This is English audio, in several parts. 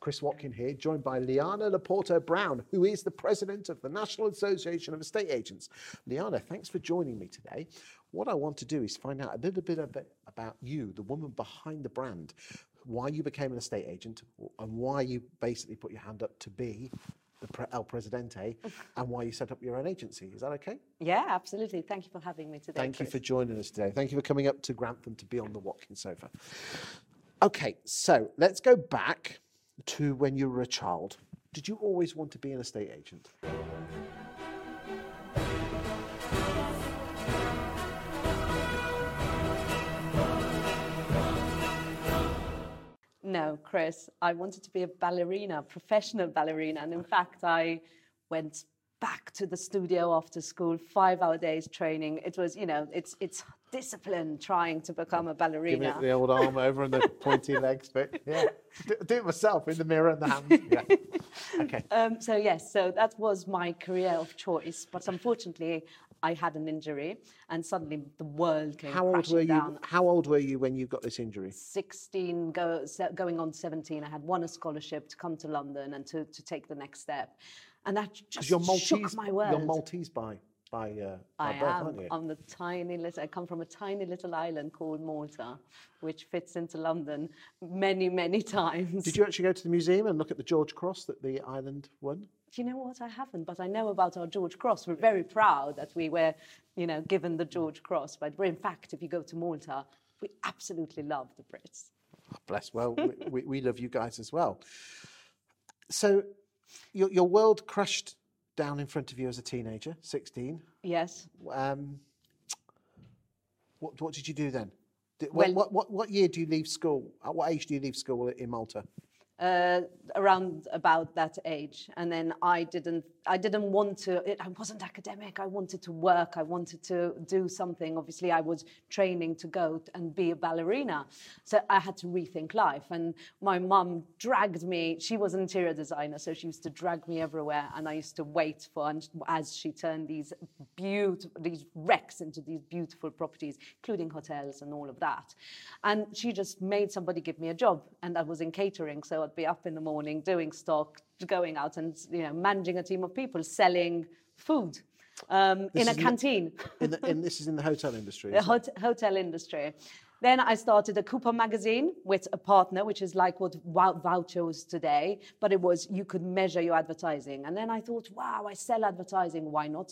Chris Watkin here, joined by Liana Laporto Brown, who is the president of the National Association of Estate Agents. Liana, thanks for joining me today. What I want to do is find out a little bit about you, the woman behind the brand, why you became an estate agent, and why you basically put your hand up to be the El Presidente and why you set up your own agency. Is that okay? Yeah, absolutely. Thank you for having me today. Thank Chris. you for joining us today. Thank you for coming up to Grantham to be on the Watkin sofa. Okay, so let's go back to when you were a child. Did you always want to be an estate agent? No, Chris, I wanted to be a ballerina, professional ballerina. And in fact, I went back to the studio after school, five hour days training. It was, you know, it's, it's discipline trying to become a ballerina. Give it the old arm over and the pointy legs bit. Yeah. Do, do, it myself in the mirror and the hands. Yeah. Okay. Um, so, yes, so that was my career of choice. But unfortunately, I had an injury, and suddenly the world came how old were you, down. How old were you when you got this injury? 16, go, going on 17. I had won a scholarship to come to London and to, to take the next step. And that just you're Maltese, shook my world. You're Maltese by, by, uh, by I birth, am. aren't you? I'm the tiny little, I come from a tiny little island called Malta, which fits into London many, many times. Did you actually go to the museum and look at the George Cross that the island won? Do you know what? I haven't, but I know about our George Cross. We're very proud that we were, you know, given the George Cross. But in fact, if you go to Malta, we absolutely love the Brits. Oh, bless. Well, we, we, we, love you guys as well. So, your, your world crashed down in front of you as a teenager, 16. Yes. Um, what, what did you do then? Did, well, what, what, what year do you leave school? At what age do you leave school in Malta? uh, around about that age and then i didn't i didn't want to it, i wasn't academic. I wanted to work. I wanted to do something. Obviously i was training to go and be a ballerina. So i had to rethink life. And my mum dragged me. She was an interior designer so she used to drag me everywhere. And i used to wait for and as she turned these beautiful these wrecks into these beautiful properties including hotels and all of that. And she just made somebody give me a job. And i was in catering. So I'd be up in the morning doing stock, going out and you know managing a team of people, selling food um, in a canteen. The, in the, this is in the hotel industry. the hot, hotel industry. Then I started a coupon magazine with a partner, which is like what Voucher is today, but it was you could measure your advertising. And then I thought, wow, I sell advertising, why not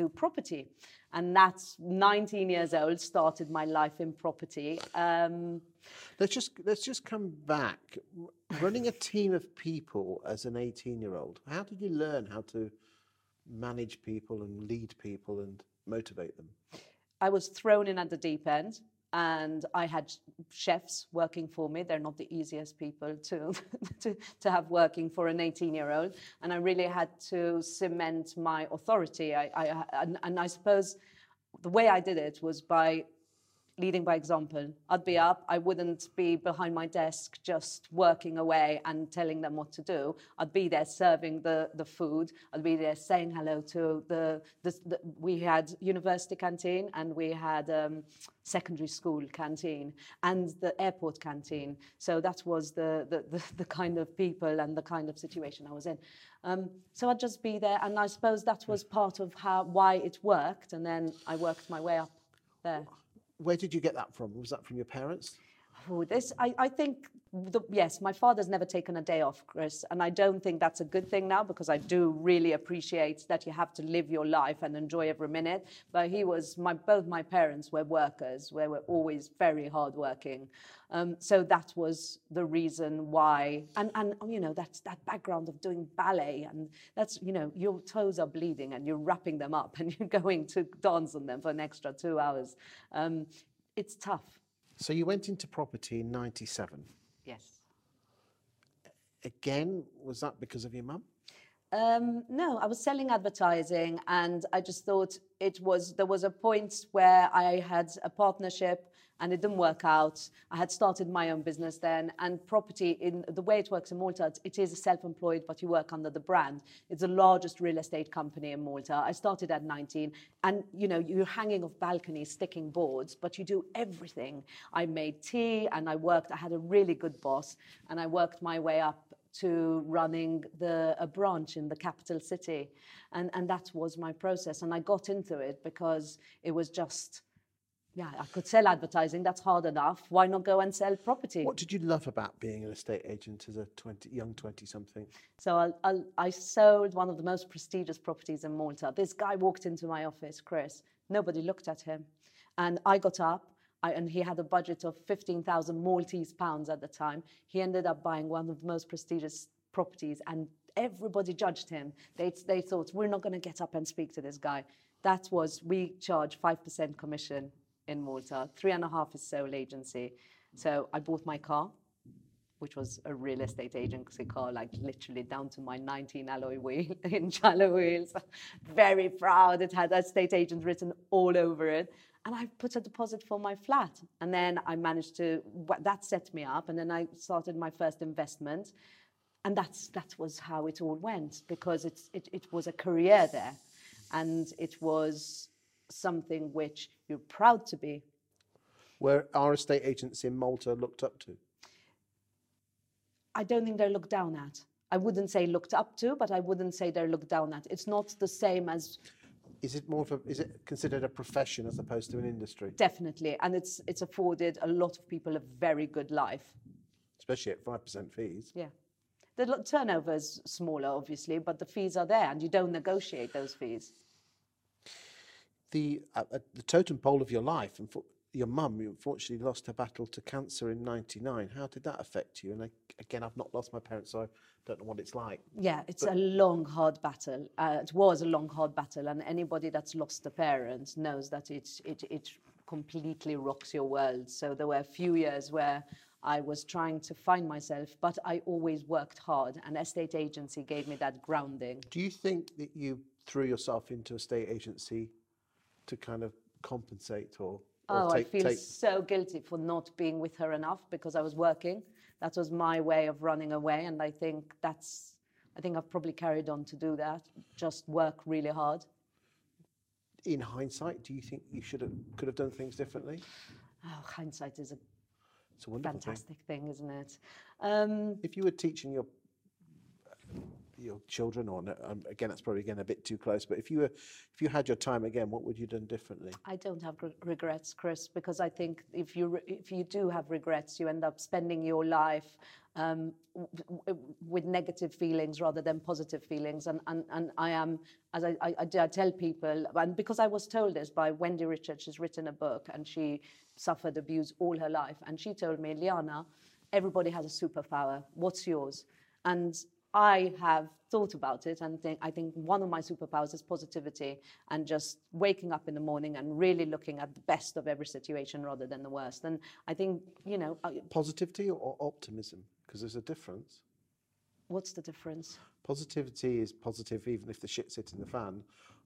do property? And that's 19 years old, started my life in property. Um, let's just let's just come back. Running a team of people as an 18 year old, how did you learn how to manage people and lead people and motivate them? I was thrown in at the deep end and I had chefs working for me. They're not the easiest people to, to, to have working for an 18 year old. And I really had to cement my authority. I, I, and, and I suppose the way I did it was by leading by example. I'd be up, I wouldn't be behind my desk just working away and telling them what to do. I'd be there serving the, the food, I'd be there saying hello to the, the, the we had university canteen and we had um, secondary school canteen and the airport canteen. So that was the, the, the, the kind of people and the kind of situation I was in. Um, so I'd just be there, and I suppose that was part of how why it worked, and then I worked my way up there where did you get that from? Was that from your parents? Oh, this, I, I think, the, yes, my father's never taken a day off, Chris, and I don't think that's a good thing now because I do really appreciate that you have to live your life and enjoy every minute. But he was, my, both my parents were workers, we were always very hardworking. Um, so that was the reason why, and, and you know, that's that background of doing ballet, and that's, you know, your toes are bleeding and you're wrapping them up and you're going to dance on them for an extra two hours. Um, it's tough. So you went into property in 97? Yes. Again, was that because of your mum? Um, no, I was selling advertising and I just thought it was, there was a point where I had a partnership and it didn't work out. I had started my own business then, and property, in the way it works in Malta, it is self-employed, but you work under the brand. It's the largest real estate company in Malta. I started at 19, and you know you're hanging off balconies, sticking boards, but you do everything. I made tea, and I worked. I had a really good boss, and I worked my way up to running the, a branch in the capital city. And, and that was my process. And I got into it because it was just, yeah, I could sell advertising, that's hard enough. Why not go and sell property? What did you love about being an estate agent as a 20, young 20 something? So I, I, I sold one of the most prestigious properties in Malta. This guy walked into my office, Chris. Nobody looked at him. And I got up, I, and he had a budget of 15,000 Maltese pounds at the time. He ended up buying one of the most prestigious properties, and everybody judged him. They, they thought, we're not going to get up and speak to this guy. That was, we charge 5% commission in Malta, three and a half is sole agency. So I bought my car, which was a real estate agency car, like literally down to my 19 alloy wheel in shallow wheels. Very proud. It had estate agent written all over it. And I put a deposit for my flat. And then I managed to, that set me up. And then I started my first investment. And that's, that was how it all went because it's, it, it was a career there. And it was something which you're proud to be. Where our estate agents in Malta looked up to? I don't think they're looked down at. I wouldn't say looked up to, but I wouldn't say they're looked down at. It's not the same as Is it more of a, is it considered a profession as opposed to an industry? definitely, and it's it's afforded a lot of people a very good life. Especially at 5% fees. Yeah, the turnover is smaller, obviously, but the fees are there, and you don't negotiate those fees. The, uh, uh, the totem pole of your life, and for your mum, you unfortunately lost her battle to cancer in 99. How did that affect you? And I, again, I've not lost my parents, so I don't know what it's like. Yeah, it's a long, hard battle. Uh, it was a long, hard battle, and anybody that's lost a parent knows that it, it, it completely rocks your world. So there were a few years where I was trying to find myself, but I always worked hard, and estate agency gave me that grounding. Do you think that you threw yourself into a state agency to kind of compensate or Oh, take, I feel take so guilty for not being with her enough because I was working. That was my way of running away, and I think that's. I think I've probably carried on to do that. Just work really hard. in hindsight, do you think you should have could have done things differently? Oh, hindsight is a It's a wonderful thing. fantastic thing, isn't it? Um, If you were teaching your your children, or no, um, again, that's probably again a bit too close. But if you were, if you had your time again, what would you done differently? I don't have gr- regrets, Chris, because I think if you re- if you do have regrets, you end up spending your life um, w- w- with negative feelings rather than positive feelings. And and, and I am, as I, I, I tell people, and because I was told this by Wendy Richards, she's written a book and she suffered abuse all her life, and she told me, Liana, everybody has a superpower. What's yours? And I have thought about it and think, I think one of my superpowers is positivity and just waking up in the morning and really looking at the best of every situation rather than the worst. And I think, you know, Positivity or optimism? Because there's a difference. what's the difference? Positivity is positive even if the shit's hitting the fan.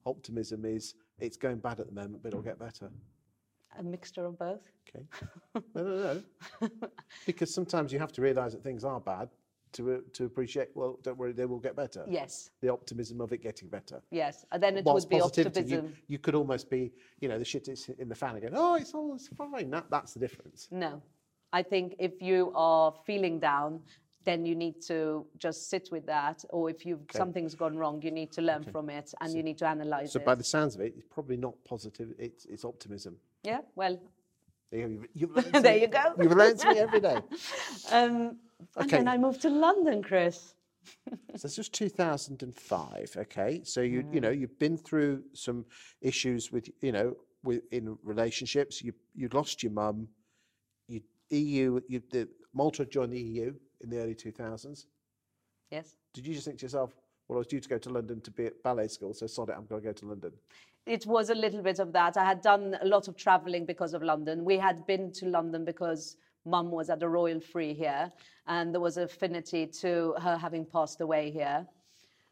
Optimism is it's going bad at the moment, but it'll get better. A mixture of both? Okay. No, no, no. because sometimes you have to realise that things are bad to to appreciate. Well, don't worry, they will get better. Yes, The optimism of it getting better. yes. And then it Whilst would be positivity, you, optimism. you could almost be, you know, the shit is in the fan again. Oh, it's all it's fine. That, that's the difference. No. I think if you are feeling down, then you need to just sit with that. Or if you've something's gone wrong, you need to learn from it and you need to analyze So it. So by the sounds of it, it's probably not positive. It's it's optimism. yeah, well, There you, go. you've learned There something- you go. You've learned something every day. um, and Okay. then I moved to London, Chris. So this was 2005. Okay, so you Mm. you know you've been through some issues with you know with in relationships. You you lost your mum. You EU. You the Malta had joined the EU in the early 2000s. Yes. Did you just think to yourself, well, I was due to go to London to be at ballet school, so sod it, I'm going to go to London. It was a little bit of that. I had done a lot of traveling because of London. We had been to London because mum was at the Royal Free here, and there was affinity to her having passed away here.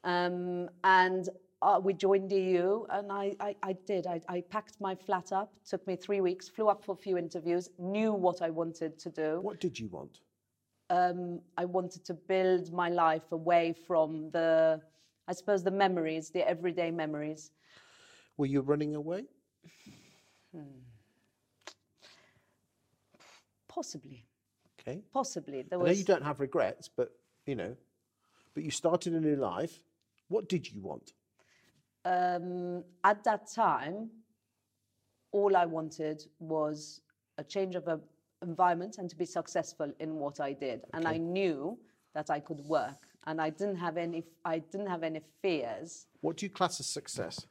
Um, and uh, we joined the EU, and I, I, I did. I, I packed my flat up. Took me three weeks. Flew up for a few interviews. Knew what I wanted to do. What did you want? um, I wanted to build my life away from the, I suppose, the memories, the everyday memories. Were you running away? Possibly, Okay. possibly. There I know was. you don't have regrets, but you know, but you started a new life. What did you want? Um, at that time, all I wanted was a change of a environment and to be successful in what I did. And I knew that I could work, and I didn't have any. I didn't have any fears. What do you class as success?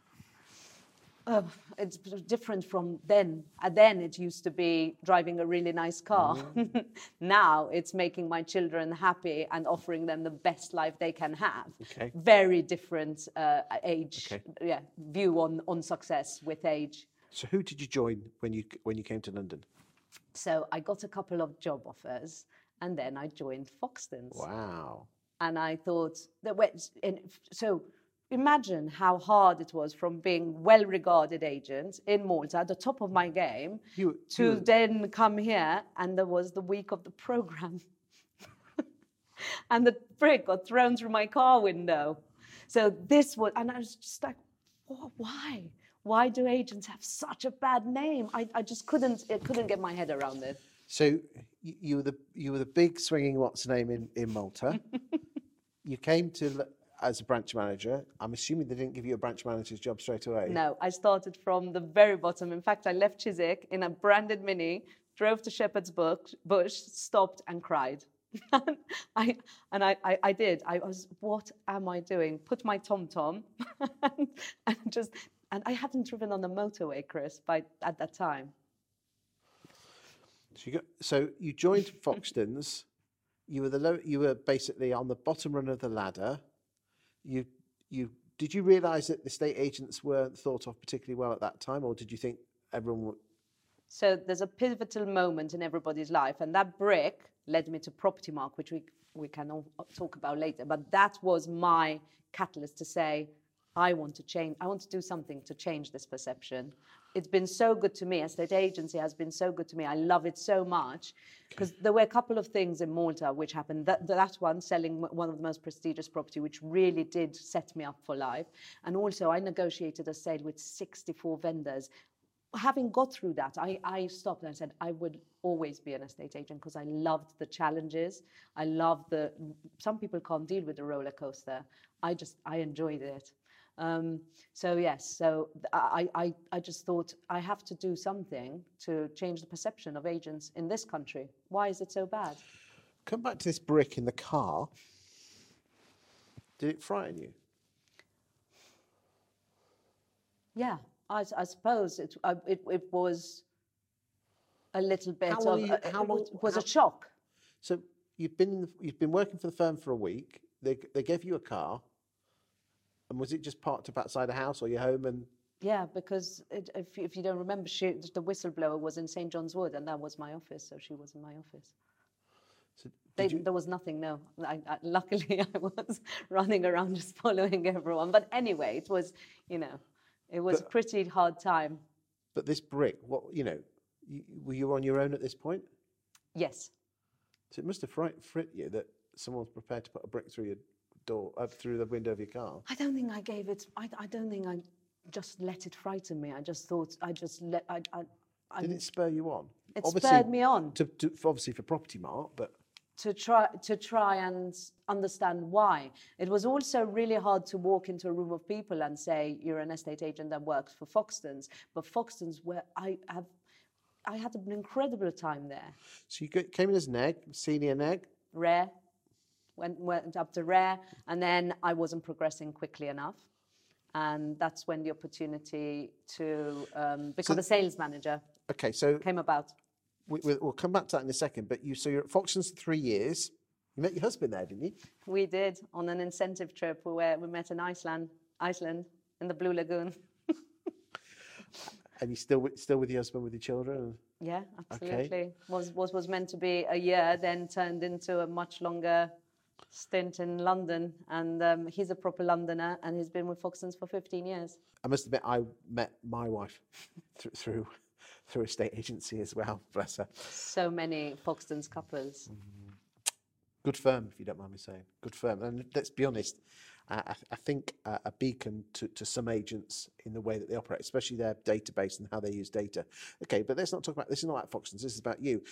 Uh, it's different from then. Uh, then it used to be driving a really nice car. now it's making my children happy and offering them the best life they can have. Okay. Very different uh, age, Okay. yeah, view on, on success with age. So who did you join when you when you came to London? So I got a couple of job offers, and then I joined Foxtons. Wow. and I thought that and so imagine how hard it was from being well-regarded agent in Malta at the top of my game You- to you- then come here and there was the week of the program. And the brick got thrown through my car window. So this was and I was just like "Wha- why? Why do agents have such a bad name? I, I just couldn't it couldn't get my head around it. So you, you were the you were the big swinging what's name in in Malta. you came to as a branch manager. I'm assuming they didn't give you a branch manager's job straight away. No, I started from the very bottom. In fact, I left Chiswick in a branded mini, drove to Shepherd's Bush, stopped and cried. I, and I, I, I did. I was, what am I doing? Put my TomTom and, and just, and I hadn't driven on the motorway, Chris, by at that time. So you got, so you joined Foxtons. You were the low, you were basically on the bottom run of the ladder. You you did you realise that the estate agents weren't thought of particularly well at that time, or did you think everyone? Would, So there's a pivotal moment in everybody's life, and that brick led me to Propertymark, which we we can all uh, talk about later. But that was my catalyst to say, I want to change. I want to do something to change this perception. It's been so good to me. Estate agency has been so good to me. I love it so much because there were a couple of things in Malta which happened. That, that one, selling one of the most prestigious property, which really did set me up for life. And also, I negotiated a sale with 64 vendors having got through that, I, I stopped and I said I would always be an estate agent because I loved the challenges. I loved the. Some people can't deal with the roller coaster. I just I enjoyed it. Um, so yes, so I, I I just thought I have to do something to change the perception of agents in this country. Why is it so bad? come back to this brick in the car. Did it frighten you? Yeah, I suppose it, I, it it was a little bit How of you- a- how it was, long- was how- a shock. So you've been you've been working for the firm for a week. They they gave you a car, and was it just parked up outside a house or your home? And Yeah, because it, if, you- if you don't remember, she, the whistleblower was in St John's Wood, and that was my office, so she was in my office. so They, you, There was nothing, no. I, I, luckily, I was running around just following everyone. But anyway, it was, you know, it was a pretty hard time. but this brick, what you know, you, were you on your own at this point? Yes. So it must have fright, frit you that someone's prepared to put a brick through your door, up through the window of your car. I don't think I gave it, I, I don't think I just let it frighten me. I just thought, I just let, I, I, I Did it spur you on? it spurred me on. To, to, obviously for Propertymark, but to try to try and understand why. It was also really hard to walk into a room of people and say you're an estate agent that works for Foxtons. But Foxtons, where I have, I had an incredible time there. so you came in as neg, senior neg. Rare, went went up to rare, and then I wasn't progressing quickly enough. And that's when the opportunity to um, become a sales manager Okay, so came about. we, we, we'll come back to that in a second. But you, so you're at Foxtons for three years. You met your husband there, didn't you? We did on an incentive trip where we met in Iceland, Iceland in the Blue Lagoon. And you still with, still with your husband, with your children. Yeah, absolutely. Was was was meant to be a year, then turned into a much longer stint in London. And um, he's a proper Londoner, and he's been with Foxtons for 15 years. I must admit, I met my wife through through, through a state agency as well. Bless her. So many Foxtons couples. Good firm, if you don't mind me saying. Good firm. And let's be honest, I, I I think uh, a beacon to, to some agents in the way that they operate, especially their database and how they use data. Okay, but let's not talk about this. is not about Foxtons. This is about you.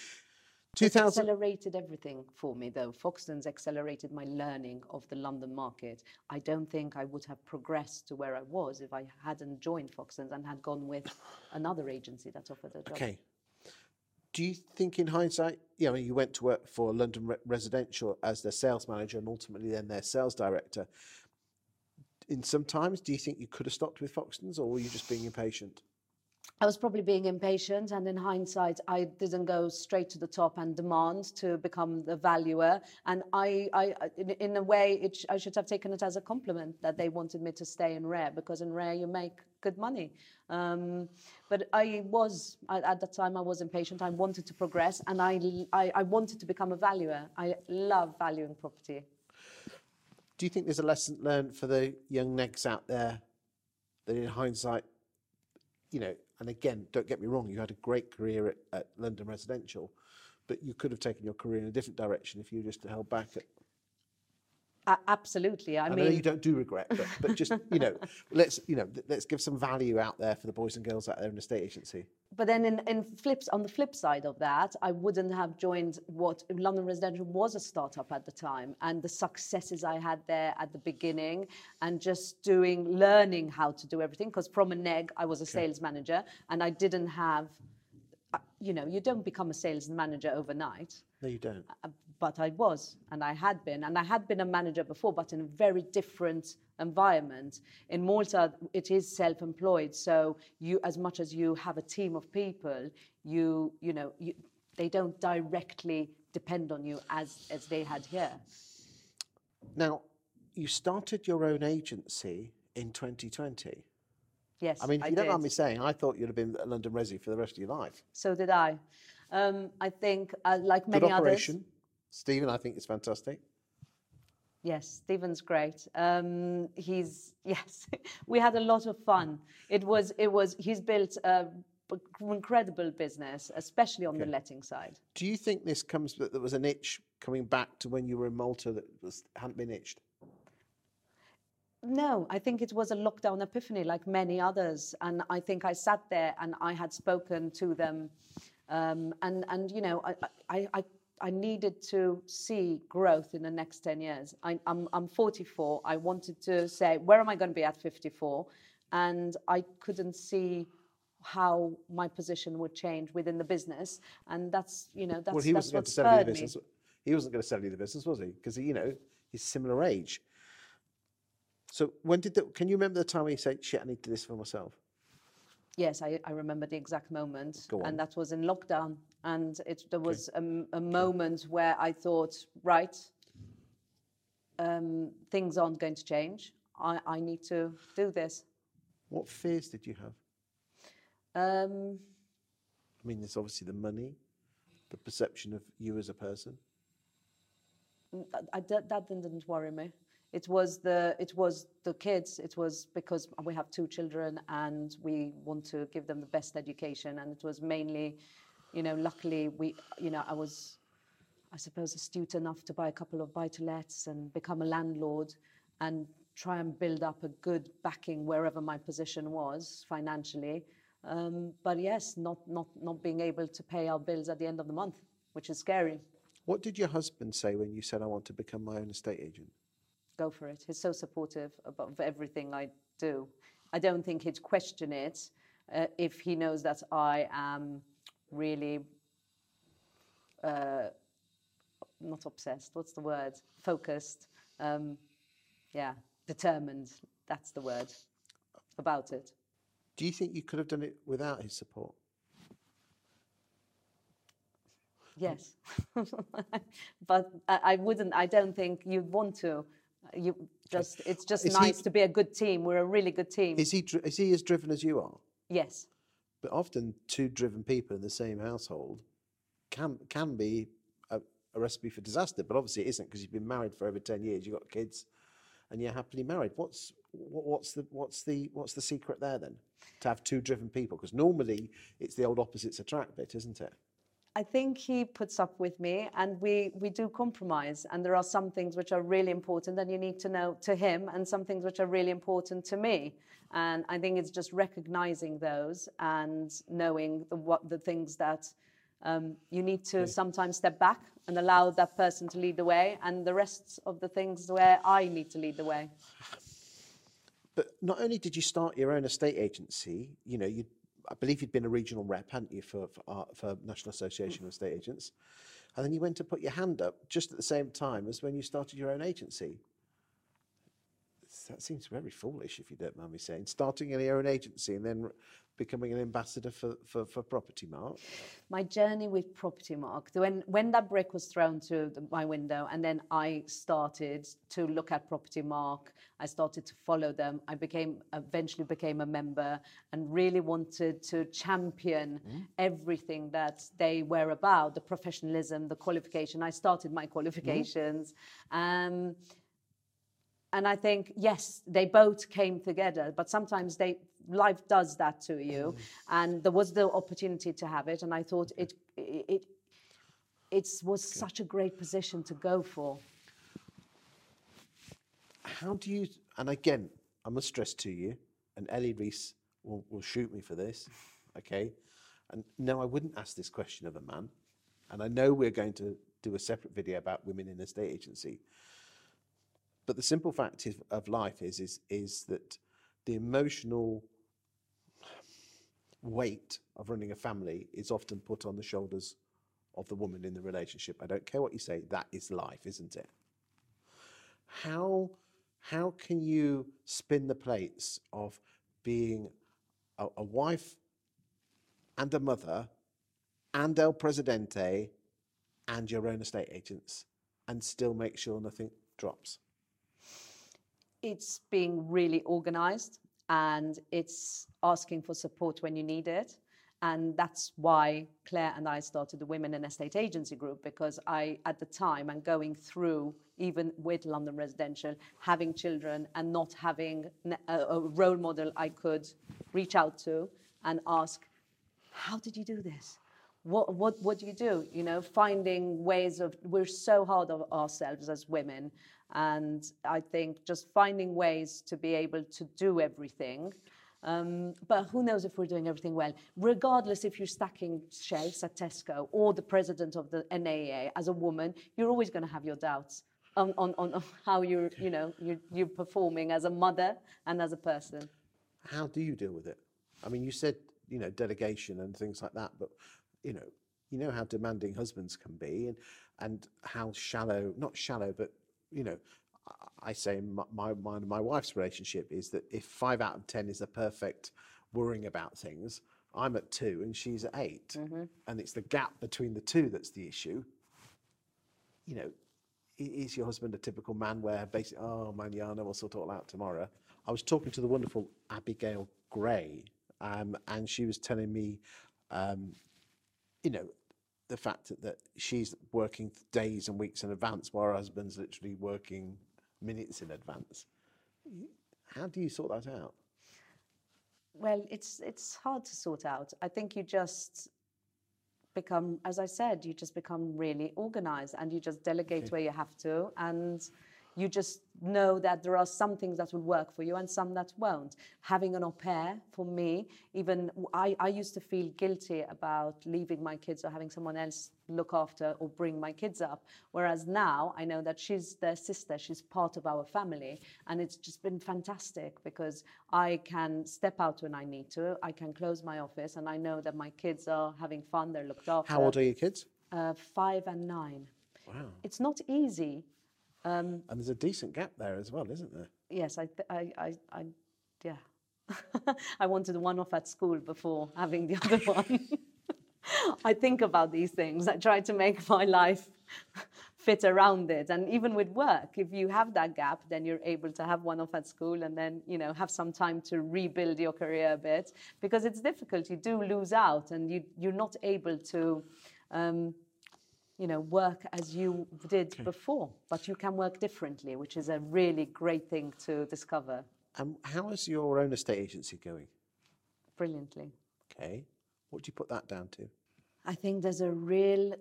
It 2000 accelerated everything for me, though. Foxtons accelerated my learning of the London market. I don't think I would have progressed to where I was if I hadn't joined Foxtons and had gone with another agency that offered a job. Okay. Do you think, in hindsight, you know, you went to work for London Re- Residential as their sales manager and ultimately then their sales director? In some times, do you think you could have stopped with Foxtons, or were you just being impatient? I was probably being impatient, and in hindsight, I didn't go straight to the top and demand to become the valuer. And I, I I- in, in a way, it I should have taken it as a compliment that they wanted me to stay in Rare because in Rare you make good money. Um, but I was at, at that time I was impatient. I wanted to progress, and I wanted to become a valuer. I love valuing property. Do you think there's a lesson learned for the young negs out there that, in hindsight, you know, and again, don't get me wrong, you had a great career at, at London Residential, but you could have taken your career in a different direction if you just held back. At, A- absolutely. I, I, mean, you don't do regret, but, but just you know, let's you know, let's give some value out there for the boys and girls out there in the state agency. But then, in, in flips on the flip side of that, I wouldn't have joined what London Residential was a startup at the time, and the successes I had there at the beginning, and just doing, learning how to do everything. Because from a neg, I was a sales manager, and I didn't have, uh, you know, you don't become a sales manager overnight No, you don't. But I was, and I had been, and I had been a manager before, but in a very different environment. In Malta, it is self-employed, so you, as much as you have a team of people, you, you know, you, they don't directly depend on you as as they had here. Now, you started your own agency in 2020. Yes, I mean, if I you don't did. mind me saying, I thought you'd have been at London Resi for the rest of your life. So did I. Um, I think, uh, like Good many operation. others. Stephen, I think it's fantastic. Yes, Stephen's great. Um, he's yes, we had a lot of fun. It was it was he's built a incredible business, especially on the letting side. Do you think this comes that there was an itch coming back to when you were in Malta that was, hadn't been itched? No, I think it was a lockdown epiphany, like many others, and I think I sat there and I had spoken to them, um, and and you know I, I I I needed to see growth in the next ten years. I, I'm I'm 44. I wanted to say where am I going to be at 54, and I couldn't see how my position would change within the business, and that's you know that's well, he that's wasn't going to sell you the spurred me. He wasn't going to sell you the business, was he? Because you know he's similar age. So when did the, can you remember the time when you said, "Shit, I need to do this for myself"? Yes, I, I remember the exact moment, and that was in lockdown. And it there was a moment where I thought, right, um, things aren't going to change. I, I need to do this. What fears did you have? Um, I mean, there's obviously the money, the perception of you as a person. I, I- that, that didn't worry me. It was the it was the kids. It was because we have two children and we want to give them the best education. And it was mainly, you know, luckily we, you know, I was, I suppose, astute enough to buy a couple of buy-to-lets and become a landlord, and try and build up a good backing wherever my position was financially. Um, but yes, not not not being able to pay our bills at the end of the month, which is scary. What did your husband say when you said, "I want to become my own estate agent"? Go for it. He's so supportive of everything I do. I don't think he'd question it uh, if he knows that I am really uh, not obsessed. What's the word? Focused. Um, yeah, determined. That's the word about it. Do you think you could have done it without his support? Yes, but I, I wouldn't. I don't think you'd want to. You just. It's just Is he- nice to be a good team. We're a really good team. Is he is he as driven as you are? yes. But often, two driven people in the same household can can be a, a recipe for disaster. But obviously, it isn't because you've been married for over ten years. You've got kids, and you're happily married. What's what, what's the what's the what's the secret there then? To have two driven people, because normally it's the old opposites attract bit, isn't it? I think he puts up with me and we, we do compromise. And there are some things which are really important and you need to know to him, and some things which are really important to me. And I think it's just recognizing those and knowing the, what the things that Um, you need to sometimes step back and allow that person to lead the way, and the rest of the things where I need to lead the way. But not only did you start your own estate agency, you know, you I believe you'd been a regional rep, hadn't you, for for, uh, for National Association of Estate Agents, and then you went to put your hand up just at the same time as when you started your own agency. That seems very foolish, if you don't mind me saying. Starting your own agency and then becoming an ambassador for, for, for Propertymark. my journey with Propertymark, when, when that brick was thrown to the, my window, and then I started to look at Propertymark, I started to follow them. I became eventually became a member and really wanted to champion everything that they were about, the professionalism, the qualification. I started my qualifications. Um, and I think yes, they both came together, but sometimes they life does that to you, mm-hmm. and there was the opportunity to have it, and I thought it it it was such a great position to go for. How do you, and again, I must stress to you, and Ellie Reese will, will shoot me for this, okay? And no, I wouldn't ask this question of a man. And I know we're going to do a separate video about women in the estate agency. But the simple fact of life is, is, is that the emotional weight of running a family is often put on the shoulders of the woman in the relationship. I don't care what you say, that is life, isn't it? How, how can you spin the plates of being a, a wife and a mother and El Presidente and your own estate agents and still make sure nothing drops? It's being really organized and it's asking for support when you need it. And that's why Claire and I started the Women in Estate Agency Group because I, at the time, and going through, even with London Residential, having children and not having a role model I could reach out to and ask, how did you do this? What, what, what do you do? You know, finding ways of, we're so hard on ourselves as women. And I think just finding ways to be able to do everything. Um, but who knows if we're doing everything well? Regardless if you're stacking shelves at Tesco or the president of the NAEA as a woman, you're always going to have your doubts on, on, on how you're, you know, you're, you're performing as a mother and as a person. How do you deal with it? I mean, you said, you know, delegation and things like that, but, you know, you know how demanding husbands can be and, and how shallow, not shallow, but, you know, I- say my, my, my, my wife's relationship is that if five out of 10 is a perfect worrying about things, I'm at two and she's at 8 And it's the gap between the two that's the issue. You know, is your husband a typical man where basically, oh, Mariana, we'll sort it all out tomorrow? I was talking to the wonderful Abigail Gray, um, and she was telling me, um, you know, the fact that, that she's working days and weeks in advance while her husband's literally working minutes in advance. How do you sort that out? Well, it's it's hard to sort out. I think you just become, as I said, you just become really organized and you just delegate where you have to, and you just know that there are some things that will work for you and some that won't. Having an au pair for me, even I, I used to feel guilty about leaving my kids or having someone else look after or bring my kids up. Whereas now I know that she's their sister, she's part of our family, and it's just been fantastic because I can step out when I need to, I can close my office, and I know that my kids are having fun, they're looked after. How old are your kids? Uh, five and nine. Wow. It's not easy. And there's a decent gap there as well, isn't there? Yes, I, th- I, I, I yeah. I wanted one off at school before having the other one. I think about these things. I try to make my life fit around it. And even with work, if you have that gap, then you're able to have one off at school and then, you know, have some time to rebuild your career a bit because it's difficult. You do lose out and you, you're not able to, um, you know, work as you did before, but you can work differently, which is a really great thing to discover And how is your own estate agency going? brilliantly. Okay. What do you put that down to? I think there's a real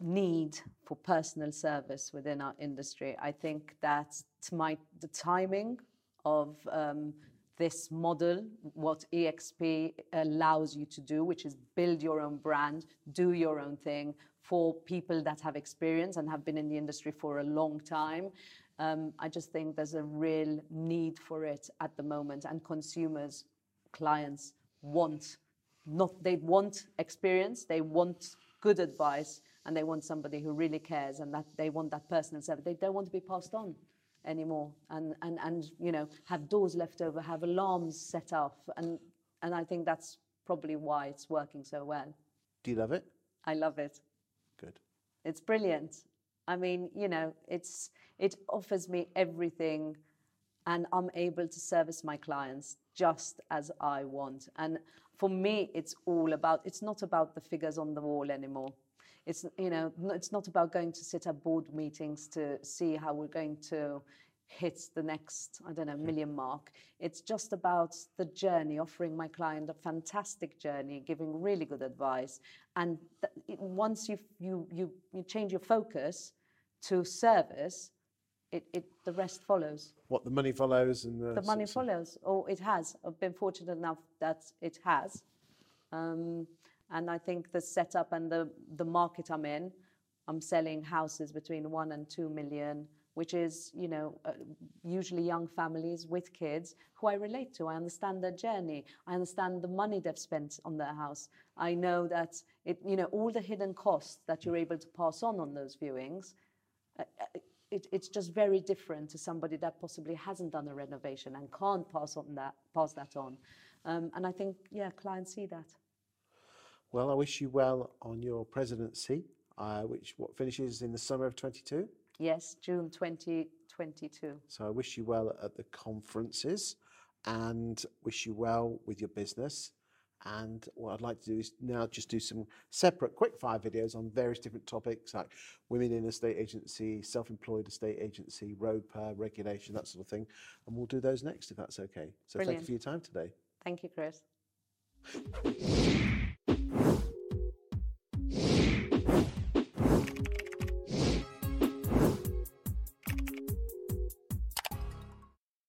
need for personal service within our industry. I think that my the timing of um, this model, what EXP allows you to do, which is build your own brand, do your own thing for people that have experience and have been in the industry for a long time. Um, I just think there's a real need for it at the moment, and consumers, clients want not they want experience, they want good advice, and they want somebody who really cares, and that they want that personal service. They don't want to be passed on anymore and, and, and you know, have doors left over, have alarms set off. And, and I think that's probably why it's working so well. Do you love it? I love it. Good. It's brilliant. I mean, you know, it's, it offers me everything and I'm able to service my clients just as I want. And for me, it's all about, it's not about the figures on the wall anymore. It's, you know, it's not about going to sit at board meetings to see how we're going to hit the next, I don't know, million mark. It's just about the journey, offering my client a fantastic journey, giving really good advice. And th- once you, you, you, you change your focus to service, it, it, the rest follows. What the money follows and the, The money follows, or it has. I've been fortunate enough that it has. Um, and I think the setup and the, the market I'm in, I'm selling houses between one and two million, which is, you know, uh, usually young families with kids who I relate to. I understand their journey. I understand the money they've spent on their house. I know that it, you know, all the hidden costs that you're able to pass on on those viewings. Uh, uh, it, it's just very different to somebody that possibly hasn't done a renovation and can't pass on that, pass that on. Um, and I think, yeah, clients see that. Well, I wish you well on your presidency, uh, which what finishes in the summer of 22. Yes, June 2022. So I wish you well at the conferences and wish you well with your business. And what I'd like to do is now just do some separate quick fire videos on various different topics like women in estate agency, self employed estate agency, ROPA, regulation, that sort of thing. And we'll do those next if that's okay. So thank you Brilliant. for your time today. Thank you, Chris.